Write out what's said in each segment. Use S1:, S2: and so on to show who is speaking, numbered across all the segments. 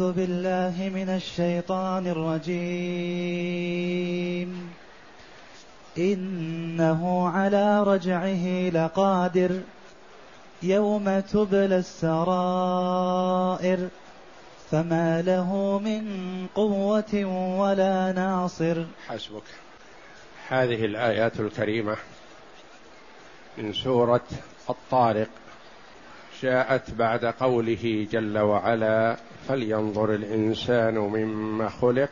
S1: أعوذ بالله من الشيطان الرجيم. إنه على رجعه لقادر يوم تبلى السرائر. فما له من قوة ولا ناصر.
S2: حسبك. هذه الآيات الكريمة من سورة الطارق. جاءت بعد قوله جل وعلا فلينظر الإنسان مما خلق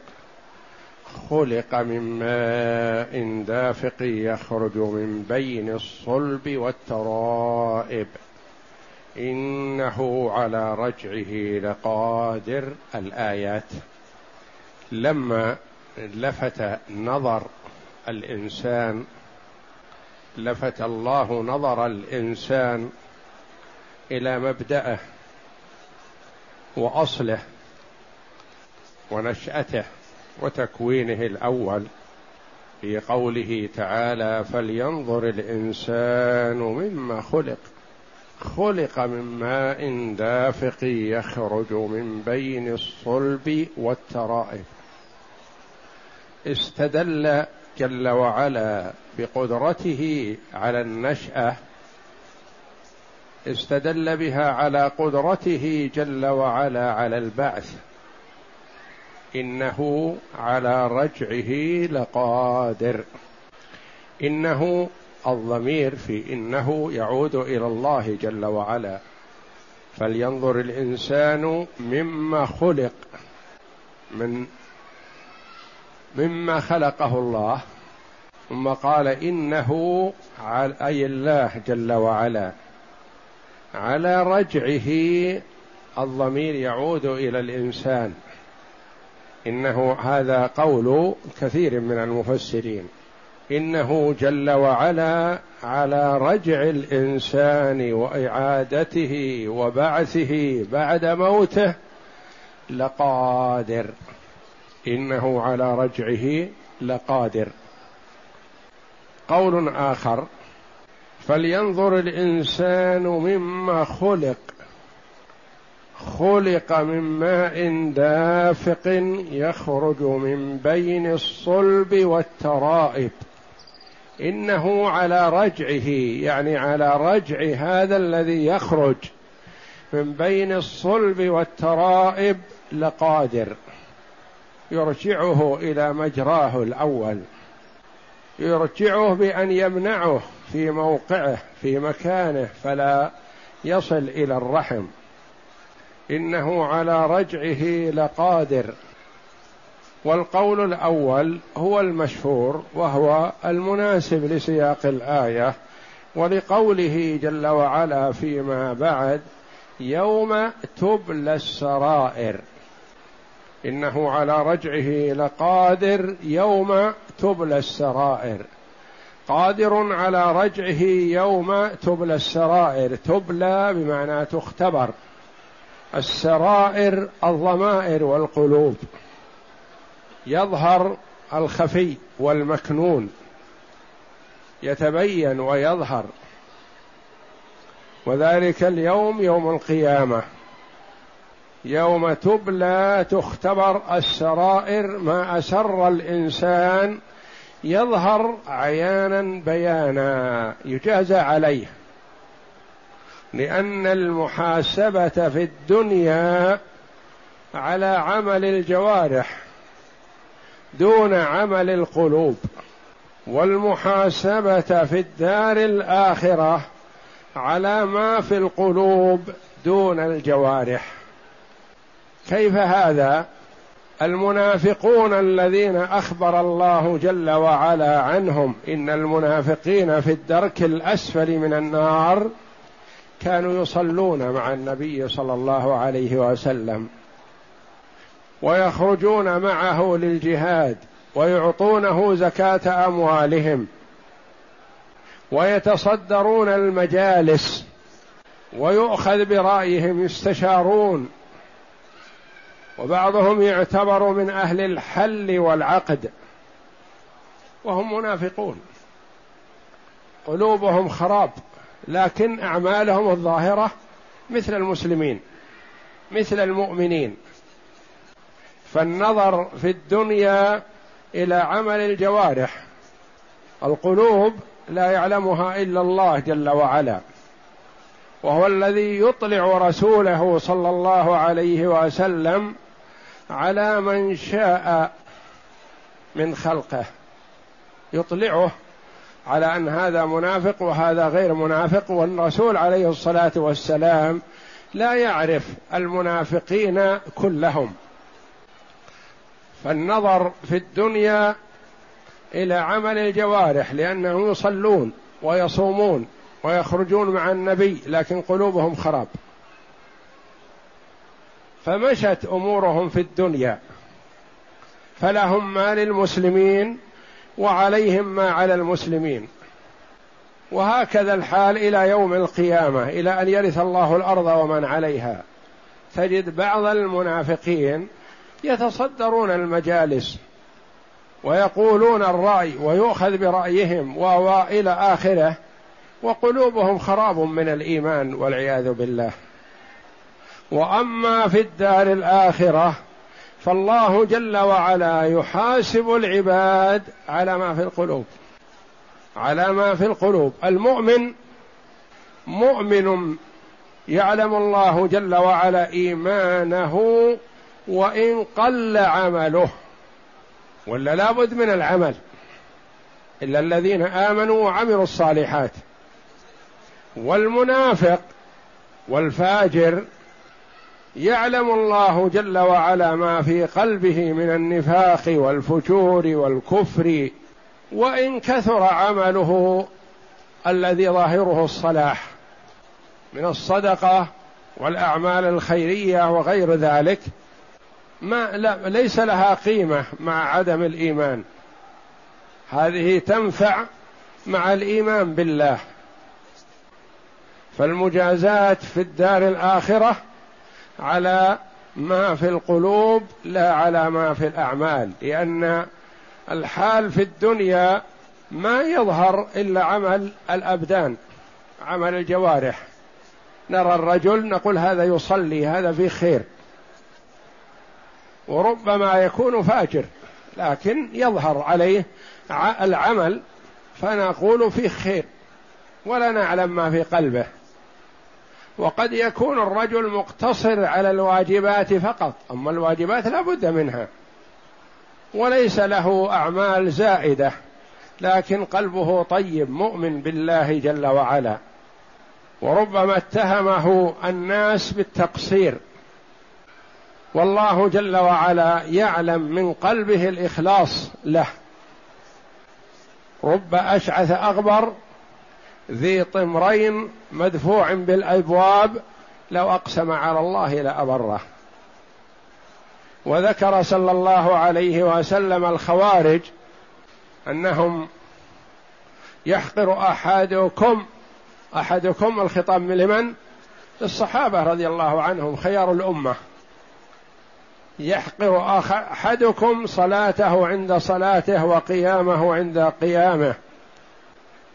S2: خلق من ماء دافق يخرج من بين الصلب والترائب. إنه على رجعه لقادر الآيات. لما لفت نظر الإنسان لفت الله نظر الإنسان إلى مبدأه وأصله ونشأته وتكوينه الأول في قوله تعالى فلينظر الإنسان مما خلق خلق من ماء دافق يخرج من بين الصلب والترائب. استدل جل وعلا بقدرته على النشأة استدل بها على قدرته جل وعلا على البعث. إنه على رجعه لقادر. إنه الضمير في إنه يعود إلى الله جل وعلا. فلينظر الإنسان مما خلق. من مما خلقه الله. ثم قال إنه أي الله جل وعلا. على رجعه الضمير يعود إلى الإنسان. إنه هذا قول كثير من المفسرين. إنه جل وعلا على رجع الإنسان وإعادته وبعثه بعد موته لقادر. إنه على رجعه لقادر. قول آخر. فلينظر الإنسان مما خلق خلق من ماء دافق يخرج من بين الصلب والترائب. إنه على رجعه يعني على رجع هذا الذي يخرج من بين الصلب والترائب لقادر. يرجعه إلى مجراه الأول. يرجعه بأن يمنعه في موقعه في مكانه فلا يصل إلى الرحم. إنه على رجعه لقادر. والقول الأول هو المشهور وهو المناسب لسياق الآية ولقوله جل وعلا فيما بعد يوم تبلى السرائر. إنه على رجعه لقادر يوم تبلى السرائر. قادر على رجعه يوم تبلى السرائر. تبلى بمعنى تختبر. السرائر الضمائر والقلوب. يظهر الخفي والمكنون. يتبين ويظهر. وذلك اليوم يوم القيامة. يوم تبلى تختبر السرائر ما أسر الإنسان يظهر عيانا بيانا يجازى عليه. لأن المحاسبة في الدنيا على عمل الجوارح دون عمل القلوب. والمحاسبة في الدار الآخرة على ما في القلوب دون الجوارح. كيف هذا؟ المنافقون الذين أخبر الله جل وعلا عنهم إن المنافقين في الدرك الأسفل من النار كانوا يصلون مع النبي صلى الله عليه وسلم ويخرجون معه للجهاد ويعطونه زكاة أموالهم ويتصدرون المجالس ويؤخذ برأيهم يستشارون وبعضهم يعتبر من أهل الحل والعقد وهم منافقون. قلوبهم خراب لكن أعمالهم الظاهرة مثل المسلمين مثل المؤمنين. فالنظر في الدنيا إلى عمل الجوارح القلوب لا يعلمها إلا الله جل وعلا. وهو الذي يطلع رسوله صلى الله عليه وسلم على من شاء من خلقه. يطلعه على أن هذا منافق وهذا غير منافق والرسول عليه الصلاة والسلام لا يعرف المنافقين كلهم. فالنظر في الدنيا إلى عمل الجوارح لأنهم يصلون ويصومون ويخرجون مع النبي لكن قلوبهم خراب. فمشت أمورهم في الدنيا. فلهم ما للمسلمين وعليهم ما على المسلمين. وهكذا الحال إلى يوم القيامة إلى أن يرث الله الأرض ومن عليها. تجد بعض المنافقين يتصدرون المجالس ويقولون الرأي ويؤخذ برأيهم والى آخره وقلوبهم خراب من الإيمان والعياذ بالله. وأما في الدار الآخرة فالله جل وعلا يحاسب العباد على ما في القلوب. على ما في القلوب. المؤمن مؤمن يعلم الله جل وعلا إيمانه وإن قل عمله. ولا لابد من العمل. إلا الذين آمنوا وعملوا الصالحات. والمنافق والفاجر يعلم الله جل وعلا ما في قلبه من النفاق والفجور والكفر وإن كثر عمله الذي ظاهره الصلاح من الصدقة والأعمال الخيرية وغير ذلك ما لا ليس لها قيمة مع عدم الإيمان. هذه تنفع مع الإيمان بالله. فالمجازات في الدار الآخرة على ما في القلوب لا على ما في الأعمال لأن الحال في الدنيا ما يظهر إلا عمل الأبدان عمل الجوارح. نرى الرجل نقول هذا يصلي هذا في خير. وربما يكون فاجر لكن يظهر عليه العمل فنقول فيه خير. ولا نعلم ما في قلبه. وقد يكون الرجل مقتصر على الواجبات فقط أما الواجبات لا بد منها. وليس له أعمال زائدة لكن قلبه طيب مؤمن بالله جل وعلا. وربما اتهمه الناس بالتقصير. والله جل وعلا يعلم من قلبه الإخلاص له. رب أشعث أغبر ذي طمرين مدفوع بالأبواب لو أقسم على الله لأبره. وذكر صلى الله عليه وسلم الخوارج أنهم يحقر أحدكم أحدكم الخطاب لمن؟ الصحابه رضي الله عنهم خيار الأمة. يحقر أحدكم صلاته عند صلاته وقيامه عند قيامه.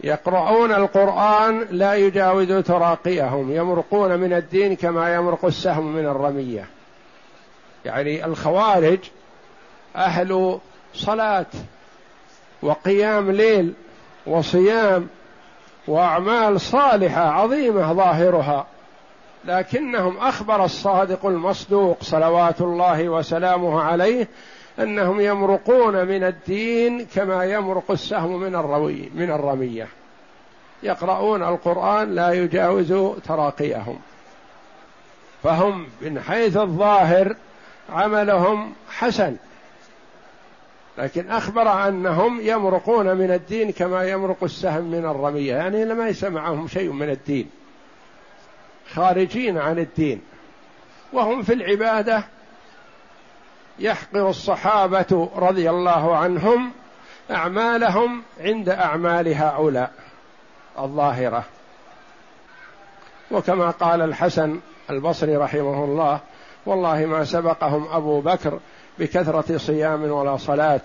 S2: يقرؤون القرآن لا يجاوز تراقيهم يمرقون من الدين كما يمرق السهم من الرمية. يعني الخوارج أهل صلاة وقيام ليل وصيام وأعمال صالحة عظيمة ظاهرها لكنهم أخبر الصادق المصدوق صلوات الله وسلامه عليه أنهم يمرقون من الدين كما يمرق السهم من الروي من الرمية. يقرؤون القرآن لا يجاوز تراقيهم. فهم من حيث الظاهر عملهم حسن. لكن أخبر أنهم يمرقون من الدين كما يمرق السهم من الرمية. يعني ليس معهم شيء من الدين. خارجين عن الدين. وهم في العبادة يحقر الصحابة رضي الله عنهم أعمالهم عند أعمال هؤلاء الظاهرة. وكما قال الحسن البصري رحمه الله والله ما سبقهم أبو بكر بكثرة صيام ولا صلاة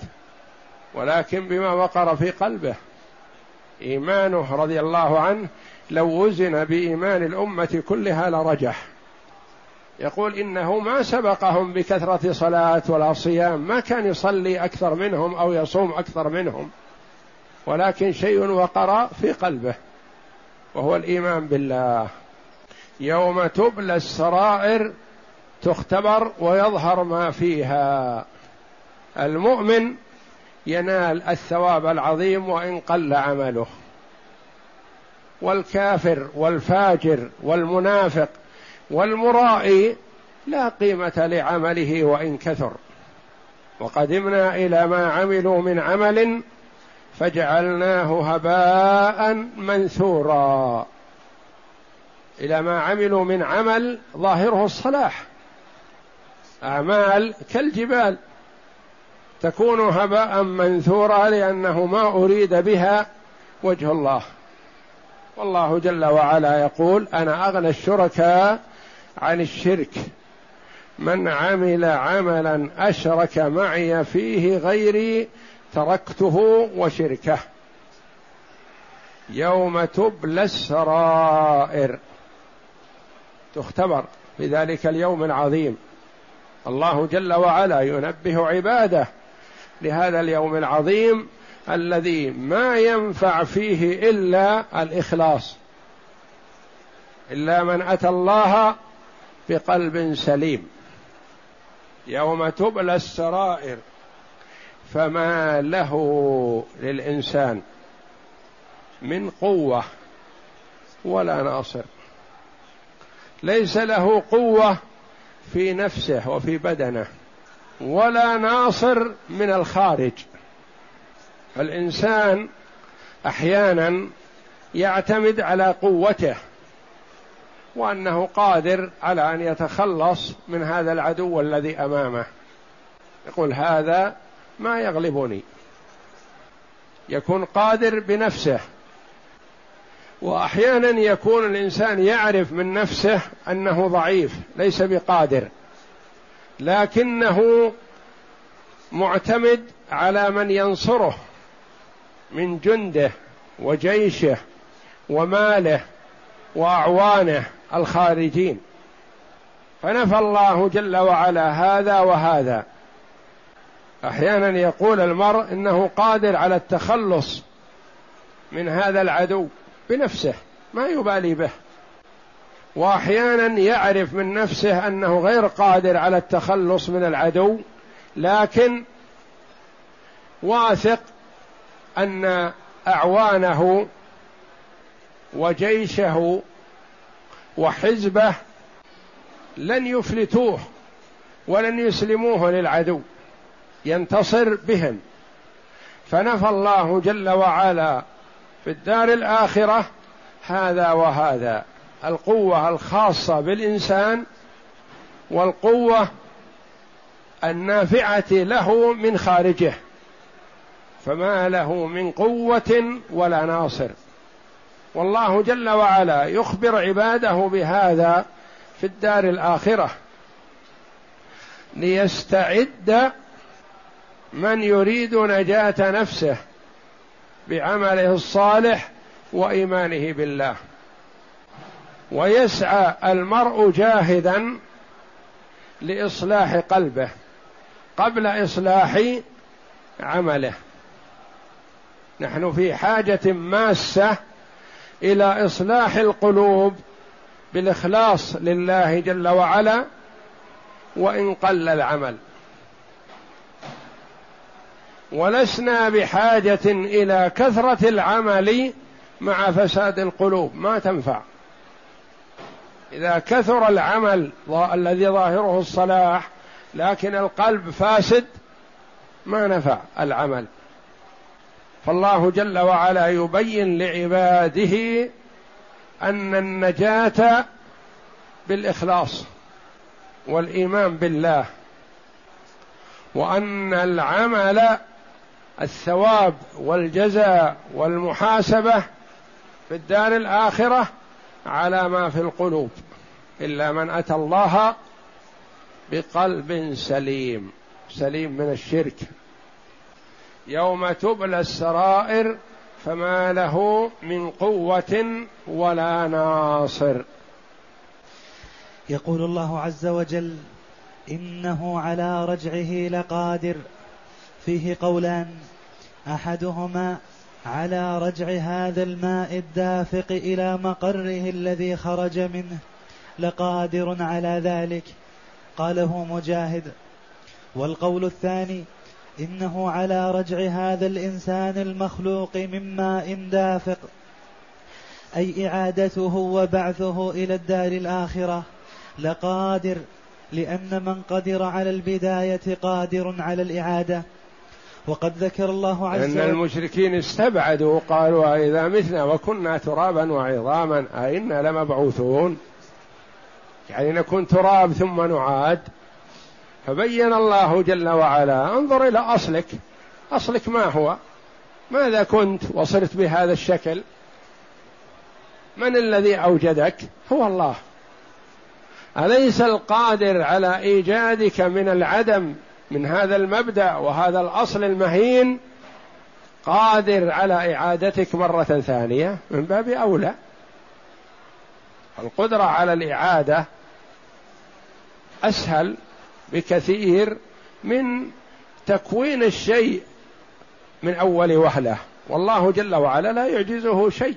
S2: ولكن بما وقر في قلبه. إيمانه رضي الله عنه لو وزن بإيمان الأمة كلها لرجح. يقول إنه ما سبقهم بكثرة صلاة ولا صيام ما كان يصلي أكثر منهم أو يصوم أكثر منهم ولكن شيء وقر في قلبه وهو الإيمان بالله. يوم تبلى السرائر تختبر ويظهر ما فيها. المؤمن ينال الثواب العظيم وإن قل عمله. والكافر والفاجر والمنافق والمرائي لا قيمة لعمله وإن كثر. وقدمنا إلى ما عملوا من عمل فجعلناه هباء منثورا. إلى ما عملوا من عمل ظاهره الصلاح. أعمال كالجبال. تكون هباء منثورا لأنه ما أريد بها وجه الله. والله جل وعلا يقول أنا أغنى الشركاء عن الشرك. من عمل عملا أشرك معي فيه غيري تركته وشركه. يوم تبلى السرائر. تختبر في ذلك اليوم العظيم. الله جل وعلا ينبه عباده لهذا اليوم العظيم الذي ما ينفع فيه إلا الإخلاص. إلا من أتى الله بقلب سليم. يوم تبلى السرائر فما له للإنسان من قوة ولا ناصر. ليس له قوة في نفسه وفي بدنه ولا ناصر من الخارج. الإنسان أحيانا يعتمد على قوته وأنه قادر على أن يتخلص من هذا العدو الذي أمامه. يقول هذا ما يغلبني. يكون قادر بنفسه. وأحيانا يكون الإنسان يعرف من نفسه أنه ضعيف ليس بقادر. لكنه معتمد على من ينصره من جنده وجيشه وماله وأعوانه. الخارجين. فنفى الله جل وعلا هذا وهذا. أحيانا يقول المرء إنه قادر على التخلص من هذا العدو بنفسه ما يبالي به. وأحيانا يعرف من نفسه أنه غير قادر على التخلص من العدو لكن واثق أن أعوانه وجيشه وحزبه لن يفلتوه ولن يسلموه للعدو. ينتصر بهم. فنفى الله جل وعلا في الدار الآخرة هذا وهذا. القوة الخاصة بالإنسان والقوة النافعة له من خارجه. فما له من قوة ولا ناصر. والله جل وعلا يخبر عباده بهذا في الدار الآخرة. ليستعد من يريد نجاة نفسه بعمله الصالح وإيمانه بالله. ويسعى المرء جاهدا لإصلاح قلبه قبل إصلاح عمله. نحن في حاجة ماسة إلى إصلاح القلوب بالإخلاص لله جل وعلا وإن قل العمل. ولسنا بحاجة إلى كثرة العمل مع فساد القلوب. ما تنفع. إذا كثر العمل الذي ظاهره الصلاح لكن القلب فاسد ما نفع العمل. فالله جل وعلا يبين لعباده أن النجاة بالإخلاص والإيمان بالله وأن العمل الثواب والجزاء والمحاسبة في الدار الآخرة على ما في القلوب إلا من أتى الله بقلب سليم سليم من الشرك. يوم تبلى السرائر فما له من قوة ولا ناصر.
S1: يقول الله عز وجل إنه على رجعه لقادر. فيه قولان أحدهما على رجع هذا الماء الدافق إلى مقره الذي خرج منه لقادر على ذلك. قاله مجاهد. والقول الثاني إنه على رجع هذا الإنسان المخلوق من ماء دافق أي إعادته وبعثه إلى الدار الآخرة لقادر لأن من قدر على البداية قادر على الإعادة. وقد ذكر الله عز
S2: وجل أن المشركين استبعدوا قالوا إذا متنا وكنا ترابا وعظاما أئنا لمبعوثون؟ يعني نكون تراب ثم نعاد. فبين الله جل وعلا انظر إلى أصلك. أصلك ما هو؟ ماذا كنت وصرت بهذا الشكل؟ من الذي أوجدك؟ هو الله. أليس القادر على إيجادك من العدم من هذا المبدأ وهذا الأصل المهين؟ قادر على إعادتك مرة ثانية من باب أولى. القدرة على الإعادة أسهل بكثير من تكوين الشيء من أول وهلة. والله جل وعلا لا يعجزه شيء.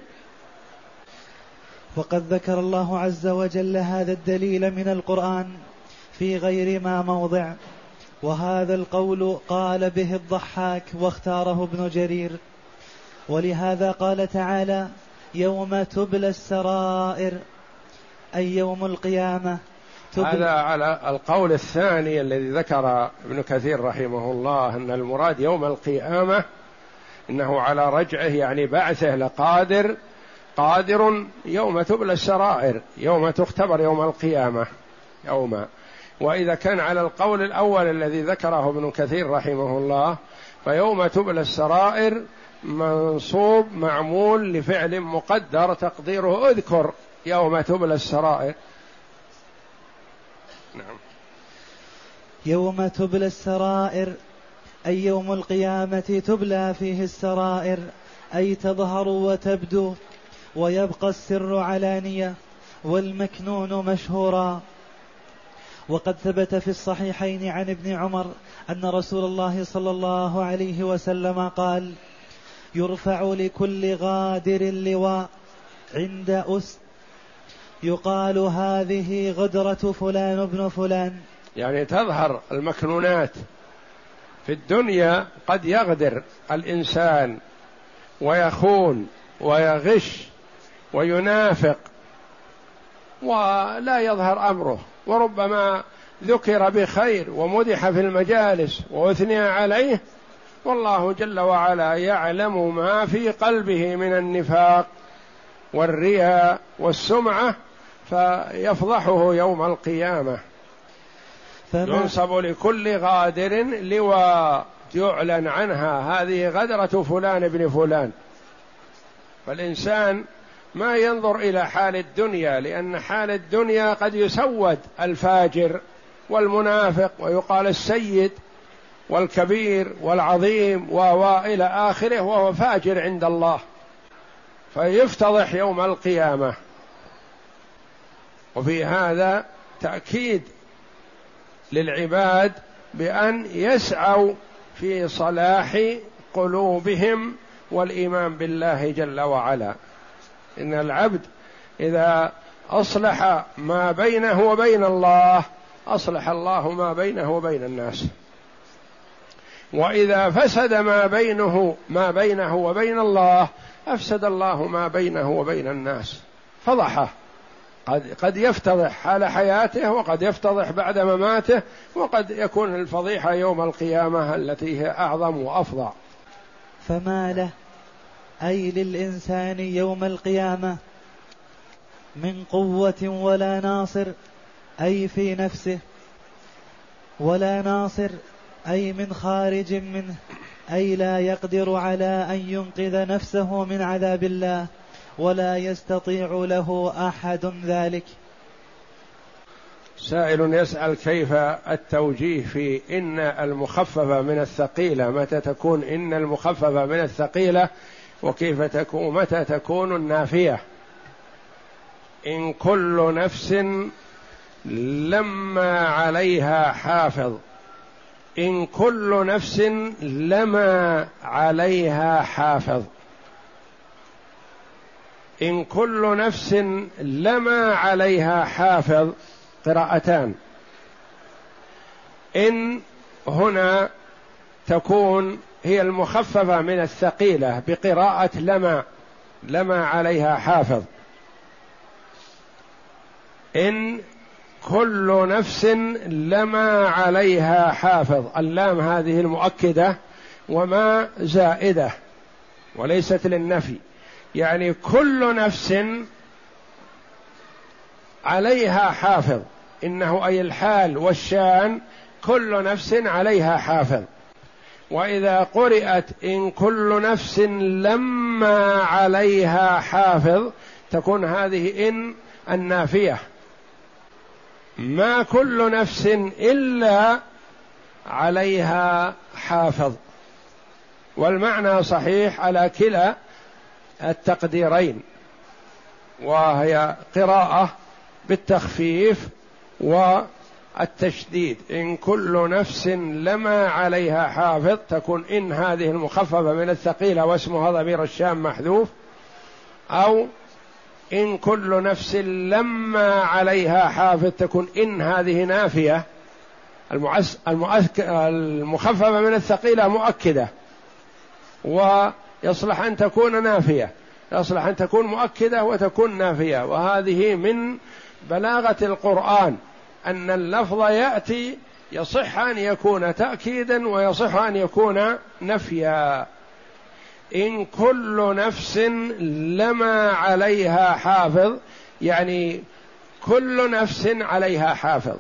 S1: وقد ذكر الله عز وجل هذا الدليل من القرآن في غير ما موضع. وهذا القول قال به الضحاك واختاره ابن جرير. ولهذا قال تعالى يوم تبلى السرائر أي يوم القيامة
S2: هذا على القول الثاني الذي ذكر ابن كثير رحمه الله أن المراد يوم القيامة إنه على رجعه يعني بعثه لقادر قادر يوم تبلى السرائر يوم تختبر يوم القيامة يوم. وإذا كان على القول الأول الذي ذكره ابن كثير رحمه الله فيوم تبلى السرائر منصوب معمول لفعل مقدر تقديره اذكر يوم تبلى السرائر.
S1: نعم. يوم تبلى السرائر أي يوم القيامة تبلى فيه السرائر أي تظهر وتبدو ويبقى السر علانية والمكنون مشهورا. وقد ثبت في الصحيحين عن ابن عمر أن رسول الله صلى الله عليه وسلم قال يرفع لكل غادر لواء عند أس يقال هذه غدرة فلان ابن فلان.
S2: يعني تظهر المكنونات في الدنيا قد يغدر الإنسان ويخون ويغش وينافق ولا يظهر أمره. وربما ذكر بخير ومدح في المجالس وأثني عليه والله جل وعلا يعلم ما في قلبه من النفاق والرياء والسمعة فيفضحه يوم القيامة. ينصب لكل غادر لواء يعلن عنها. هذه غدرة فلان ابن فلان. فالإنسان ما ينظر إلى حال الدنيا لأن حال الدنيا قد يسود الفاجر والمنافق ويقال السيد والكبير والعظيم وإلى آخره وهو فاجر عند الله. فيفتضح يوم القيامة. وفي هذا تأكيد للعباد بأن يسعوا في صلاح قلوبهم والإيمان بالله جل وعلا. إن العبد إذا أصلح ما بينه وبين الله أصلح الله ما بينه وبين الناس. وإذا فسد ما بينه ما بينه وبين الله أفسد الله ما بينه وبين الناس. فضحه. قد قد يفتضح حال حياته وقد يفتضح بعد مماته وقد يكون الفضيحة يوم القيامة التي هي أعظم وأفظع
S1: فما له أي للإنسان يوم القيامة من قوة ولا ناصر أي في نفسه ولا ناصر أي من خارج منه أي لا يقدر على أن ينقذ نفسه من عذاب الله. ولا يستطيع له أحد ذلك.
S2: سائل يسأل كيف التوجيه في إن المخففه من الثقيلة؟ متى تكون إن المخففه من الثقيلة؟ وكيف تكون؟ متى تكون النافية؟ إن كل نفس لما عليها حافظ. إن كل نفس لما عليها حافظ. إن كل نفس لما عليها حافظ قراءتان. إن هنا تكون هي المخففة من الثقيلة بقراءة لما لما عليها حافظ. إن كل نفس لما عليها حافظ. اللام هذه المؤكدة وما زائدة وليست للنفي. يعني كل نفس عليها حافظ. إنه أي الحال والشان كل نفس عليها حافظ. وإذا قرات إن كل نفس لما عليها حافظ تكون هذه إن النافية. ما كل نفس إلا عليها حافظ. والمعنى صحيح على كلا التقديرين وهي قراءة بالتخفيف والتشديد. إن كل نفس لما عليها حافظ تكون إن هذه المخففة من الثقيلة واسمها ضمير الشام محذوف أو إن كل نفس لما عليها حافظ تكون إن هذه نافية المؤس المؤس المخففة من الثقيلة مؤكدة. ويصلح أن تكون نافية يصلح أن تكون مؤكدة وتكون نافية. وهذه من بلاغة القرآن أن اللفظ يأتي يصح أن يكون تأكيدا ويصح أن يكون نفيا. إن كل نفس لما عليها حافظ يعني كل نفس عليها حافظ.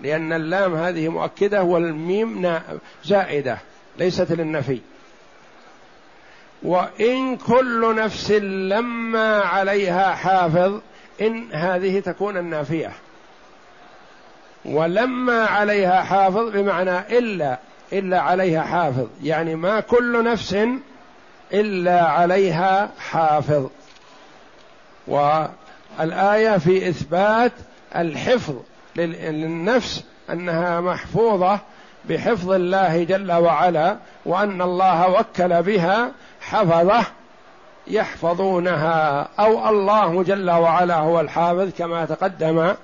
S2: لأن اللام هذه مؤكدة والميم زائدة ليست للنفي. وإن كل نفس لما عليها حافظ إن هذه تكون النافية. ولما عليها حافظ بمعنى إلا إلا عليها حافظ. يعني ما كل نفس إلا عليها حافظ. والآية في إثبات الحفظ للنفس أنها محفوظة بحفظ الله جل وعلا وأن الله وكل بها حفظه يحفظونها أو الله جل وعلا هو الحافظ كما تقدم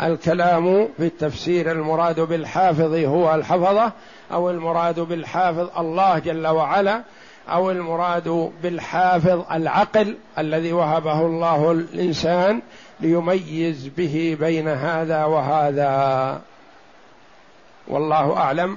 S2: الكلام في التفسير. المراد بالحافظ هو الحفظة أو المراد بالحافظ الله جل وعلا أو المراد بالحافظ العقل الذي وهبه الله الإنسان ليميز به بين هذا وهذا. والله أعلم.